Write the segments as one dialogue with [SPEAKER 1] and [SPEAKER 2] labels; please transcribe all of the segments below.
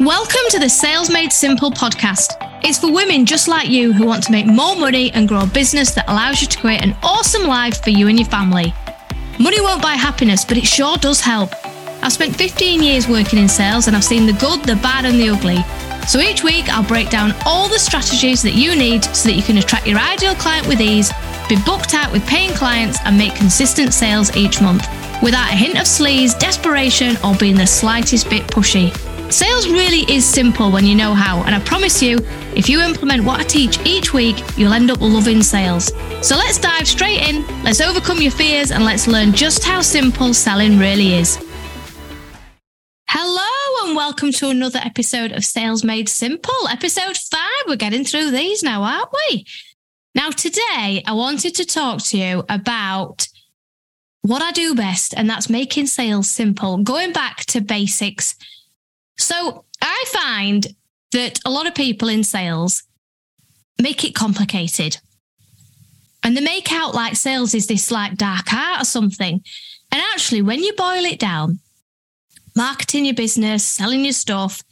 [SPEAKER 1] Welcome to the Sales Made Simple podcast. It's for women just like you who want to make more money and grow a business that allows you to create an awesome life for you and your family. Money won't buy happiness, but it sure does help. I've spent 15 years working in sales and I've seen the good, the bad, and the ugly. So each week, I'll break down all the strategies that you need so that you can attract your ideal client with ease, be booked out with paying clients, and make consistent sales each month without a hint of sleaze, desperation, or being the slightest bit pushy. Sales really is simple when you know how, and I promise you, if you implement what I teach each week, you'll end up loving sales. So let's dive straight in, let's overcome your fears, and let's learn just how simple selling really is. Hello, and welcome to another episode of Sales Made Simple, episode five. We're getting through these now, aren't we? Now, today, I wanted to talk to you about what I do best, and that's making sales simple, going back to basics so I find that a lot of people in sales make it complicated. And they make out like sales is this like dark art or something. And actually, when you boil it down, marketing your business, selling your stuff,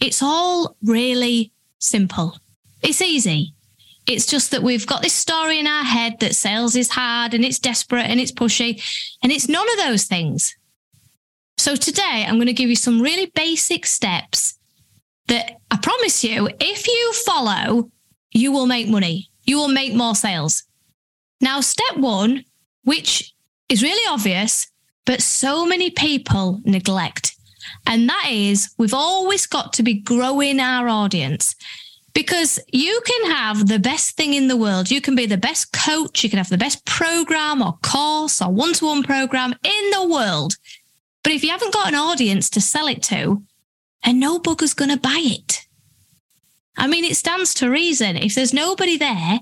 [SPEAKER 1] it's all really simple. It's easy. It's just that we've got this story in our head that sales is hard and it's desperate and it's pushy. And it's none of those things. So today I'm going to give you some really basic steps that I promise you, if you follow, you will make money. You will make more sales. Now, step one, which is really obvious, but so many people neglect. And that is we've always got to be growing our audience because you can have the best thing in the world. You can be the best coach. You can have the best program or course or one to one program in the world. But if you haven't got an audience to sell it to, and no bugger's going to buy it. I mean, it stands to reason. If there's nobody there,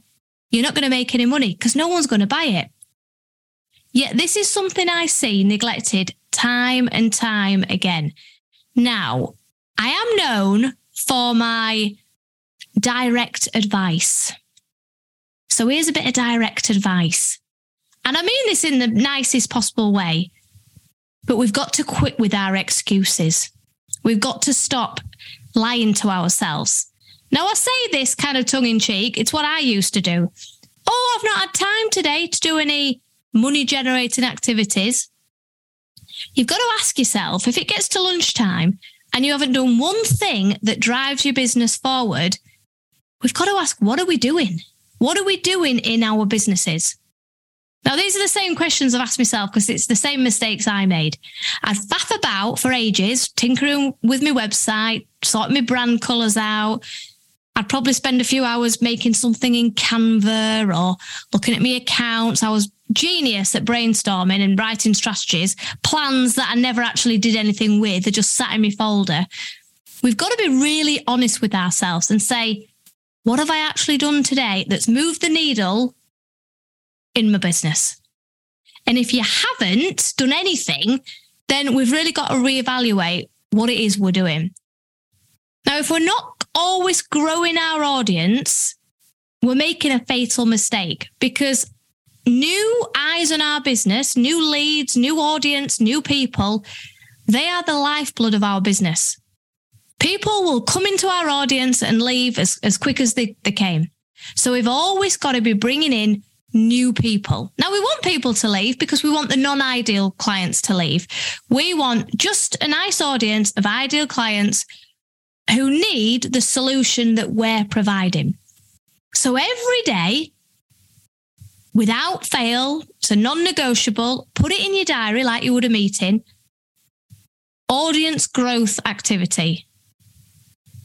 [SPEAKER 1] you're not going to make any money because no one's going to buy it. Yet this is something I see neglected time and time again. Now, I am known for my direct advice. So here's a bit of direct advice. And I mean this in the nicest possible way. But we've got to quit with our excuses. We've got to stop lying to ourselves. Now, I say this kind of tongue in cheek. It's what I used to do. Oh, I've not had time today to do any money generating activities. You've got to ask yourself if it gets to lunchtime and you haven't done one thing that drives your business forward, we've got to ask, what are we doing? What are we doing in our businesses? Now, these are the same questions I've asked myself because it's the same mistakes I made. I'd faff about for ages, tinkering with my website, sorting my brand colours out. I'd probably spend a few hours making something in Canva or looking at my accounts. I was genius at brainstorming and writing strategies, plans that I never actually did anything with. They just sat in my folder. We've got to be really honest with ourselves and say, what have I actually done today that's moved the needle in my business. And if you haven't done anything, then we've really got to reevaluate what it is we're doing. Now, if we're not always growing our audience, we're making a fatal mistake because new eyes on our business, new leads, new audience, new people, they are the lifeblood of our business. People will come into our audience and leave as, as quick as they, they came. So we've always got to be bringing in new people. Now, we want people to leave because we want the non ideal clients to leave. We want just a nice audience of ideal clients who need the solution that we're providing. So every day, without fail, it's a non negotiable, put it in your diary like you would a meeting. Audience growth activity.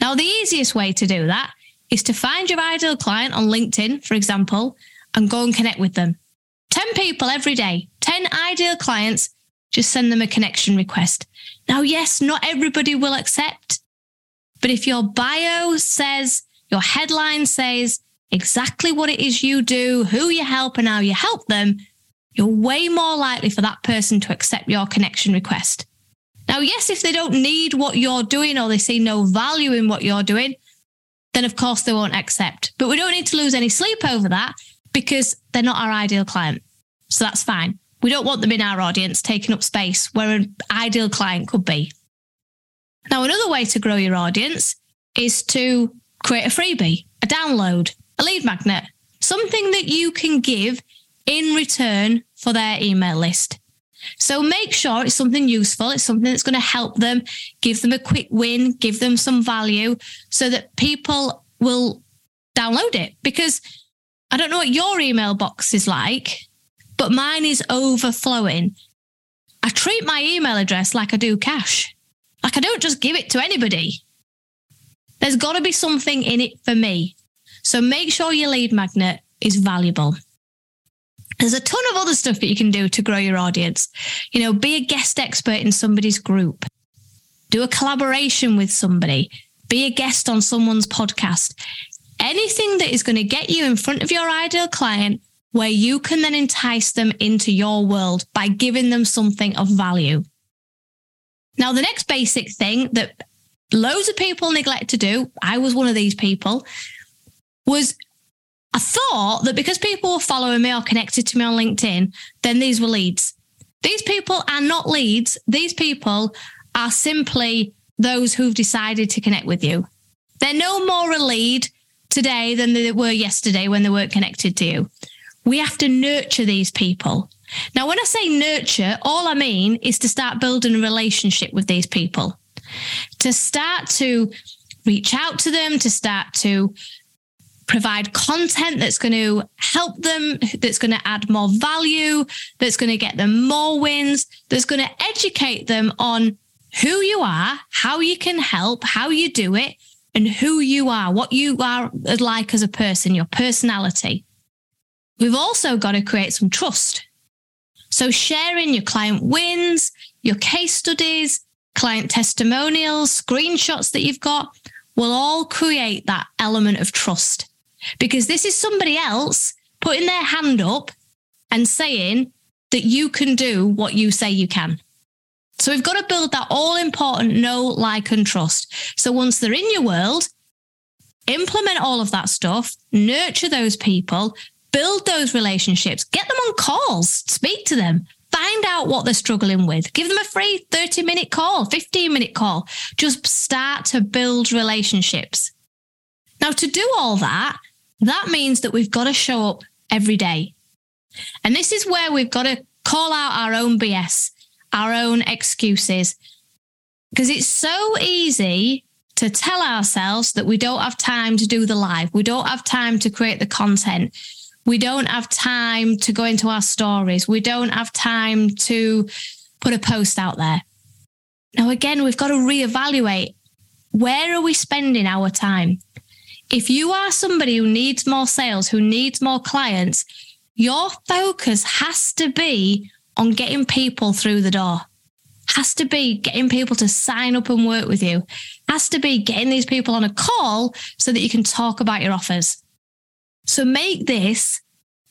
[SPEAKER 1] Now, the easiest way to do that is to find your ideal client on LinkedIn, for example, and go and connect with them. 10 people every day, 10 ideal clients, just send them a connection request. Now, yes, not everybody will accept, but if your bio says, your headline says exactly what it is you do, who you help, and how you help them, you're way more likely for that person to accept your connection request. Now, yes, if they don't need what you're doing or they see no value in what you're doing, then of course they won't accept. But we don't need to lose any sleep over that because they're not our ideal client. So that's fine. We don't want them in our audience taking up space where an ideal client could be. Now, another way to grow your audience is to create a freebie, a download, a lead magnet, something that you can give in return for their email list. So make sure it's something useful. It's something that's going to help them, give them a quick win, give them some value so that people will download it. Because I don't know what your email box is like, but mine is overflowing. I treat my email address like I do cash. Like I don't just give it to anybody. There's got to be something in it for me. So make sure your lead magnet is valuable. There's a ton of other stuff that you can do to grow your audience. You know, be a guest expert in somebody's group, do a collaboration with somebody, be a guest on someone's podcast. Anything that is going to get you in front of your ideal client where you can then entice them into your world by giving them something of value. Now, the next basic thing that loads of people neglect to do, I was one of these people, was I thought that because people were following me or connected to me on LinkedIn, then these were leads. These people are not leads. These people are simply those who've decided to connect with you. They're no more a lead today than they were yesterday when they weren't connected to you. We have to nurture these people. Now, when I say nurture, all I mean is to start building a relationship with these people, to start to reach out to them, to start to provide content that's going to help them, that's going to add more value, that's going to get them more wins, that's going to educate them on who you are, how you can help, how you do it, and who you are, what you are like as a person, your personality. We've also got to create some trust. So sharing your client wins, your case studies, client testimonials, screenshots that you've got will all create that element of trust because this is somebody else putting their hand up and saying that you can do what you say you can. So we've got to build that all important know, like, and trust. So once they're in your world, implement all of that stuff, nurture those people, build those relationships, get them on calls, speak to them, find out what they're struggling with, give them a free 30 minute call, 15 minute call. Just start to build relationships. Now, to do all that, that means that we've got to show up every day. And this is where we've got to call out our own BS, our own excuses, because it's so easy to tell ourselves that we don't have time to do the live, we don't have time to create the content, we don't have time to go into our stories, we don't have time to put a post out there. Now, again, we've got to reevaluate. Where are we spending our time? if you are somebody who needs more sales, who needs more clients, your focus has to be on getting people through the door. Has to be getting people to sign up and work with you. Has to be getting these people on a call so that you can talk about your offers. So make this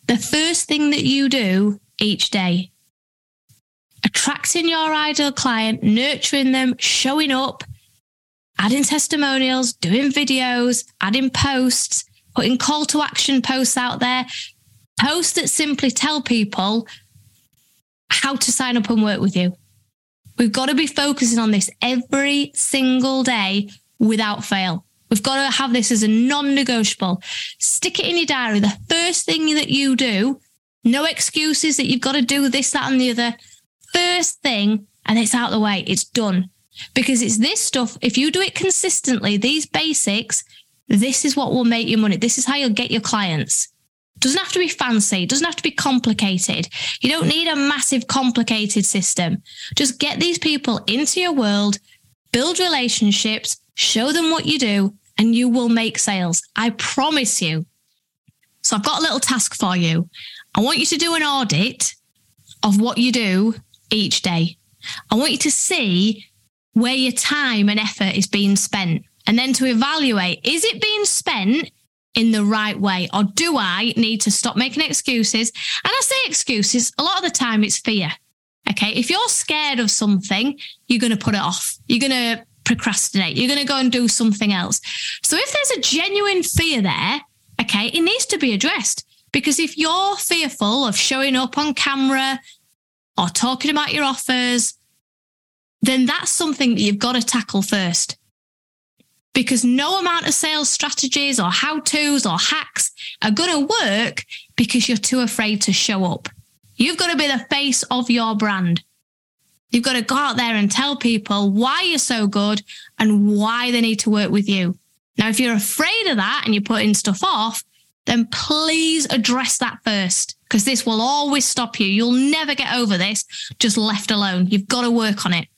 [SPEAKER 1] the first thing that you do each day. Attracting your ideal client, nurturing them, showing up, adding testimonials, doing videos, adding posts, putting call to action posts out there, posts that simply tell people how to sign up and work with you. We've got to be focusing on this every single day without fail. We've got to have this as a non negotiable. Stick it in your diary. The first thing that you do, no excuses that you've got to do this, that, and the other. First thing, and it's out the way, it's done because it's this stuff. If you do it consistently, these basics, this is what will make you money. This is how you'll get your clients. Doesn't have to be fancy, doesn't have to be complicated. You don't need a massive, complicated system. Just get these people into your world, build relationships, show them what you do, and you will make sales. I promise you. So I've got a little task for you. I want you to do an audit of what you do each day. I want you to see where your time and effort is being spent. And then to evaluate is it being spent in the right way? Or do I need to stop making excuses? And I say excuses, a lot of the time it's fear. Okay. If you're scared of something, you're going to put it off. You're going to procrastinate. You're going to go and do something else. So if there's a genuine fear there, okay, it needs to be addressed. Because if you're fearful of showing up on camera or talking about your offers then that's something that you've got to tackle first. Because no amount of sales strategies or how to's or hacks are going to work because you're too afraid to show up. You've got to be the face of your brand. You've got to go out there and tell people why you're so good and why they need to work with you. Now, if you're afraid of that and you're putting stuff off, then please address that first because this will always stop you. You'll never get over this just left alone. You've got to work on it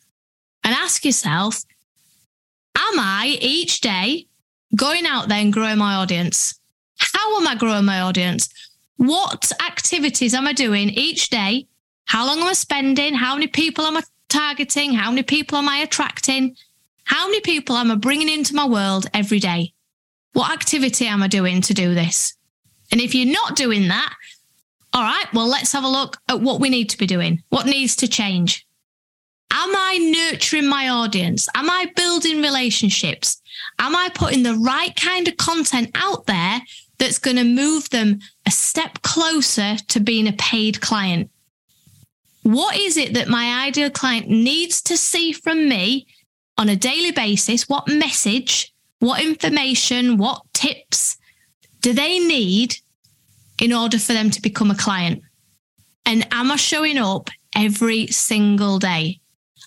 [SPEAKER 1] and ask yourself, am I each day going out there and growing my audience? How am I growing my audience? What activities am I doing each day? How long am I spending? How many people am I targeting? How many people am I attracting? How many people am I bringing into my world every day? What activity am I doing to do this? And if you're not doing that, all right, well, let's have a look at what we need to be doing. What needs to change? Am I nurturing my audience? Am I building relationships? Am I putting the right kind of content out there that's going to move them a step closer to being a paid client? What is it that my ideal client needs to see from me on a daily basis? What message, what information, what tips do they need in order for them to become a client? And am I showing up every single day?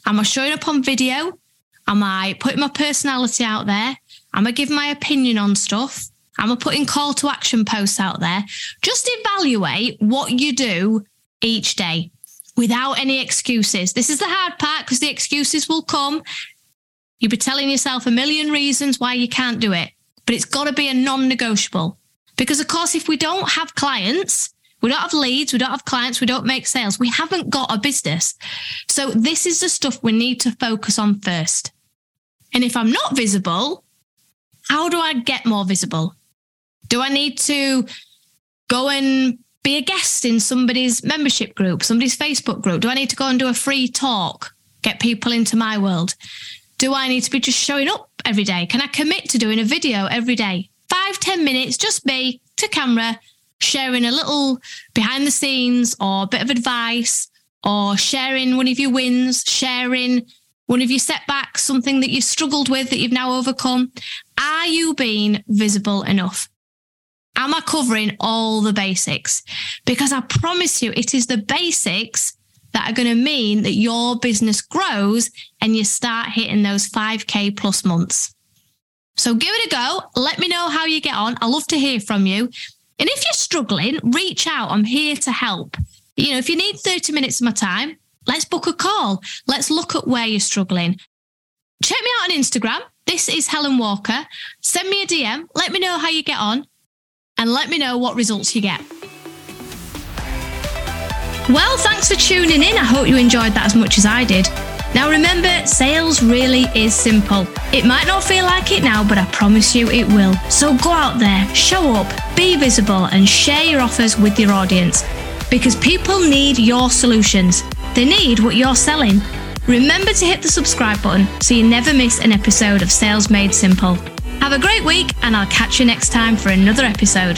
[SPEAKER 1] Am I showing up on video? Am I putting my personality out there? Am I giving my opinion on stuff? Am I putting call to action posts out there? Just evaluate what you do each day without any excuses. This is the hard part because the excuses will come. You'll be telling yourself a million reasons why you can't do it, but it's got to be a non negotiable. Because, of course, if we don't have clients, we don't have leads, we don't have clients, we don't make sales, we haven't got a business. So, this is the stuff we need to focus on first. And if I'm not visible, how do I get more visible? Do I need to go and be a guest in somebody's membership group, somebody's Facebook group? Do I need to go and do a free talk, get people into my world? Do I need to be just showing up every day? Can I commit to doing a video every day? five ten minutes, just me to camera, sharing a little behind the scenes or a bit of advice or sharing one of your wins, sharing one of your setbacks, something that you struggled with that you've now overcome. Are you being visible enough? Am I covering all the basics? Because I promise you, it is the basics that are going to mean that your business grows and you start hitting those 5K plus months. So give it a go. Let me know how you get on. I love to hear from you. And if you're struggling, reach out. I'm here to help. You know, if you need 30 minutes of my time, let's book a call. Let's look at where you're struggling. Check me out on Instagram. This is Helen Walker. Send me a DM. Let me know how you get on and let me know what results you get. Well, thanks for tuning in. I hope you enjoyed that as much as I did. Now remember, sales really is simple. It might not feel like it now, but I promise you it will. So go out there, show up, be visible, and share your offers with your audience. Because people need your solutions. They need what you're selling. Remember to hit the subscribe button so you never miss an episode of Sales Made Simple. Have a great week, and I'll catch you next time for another episode.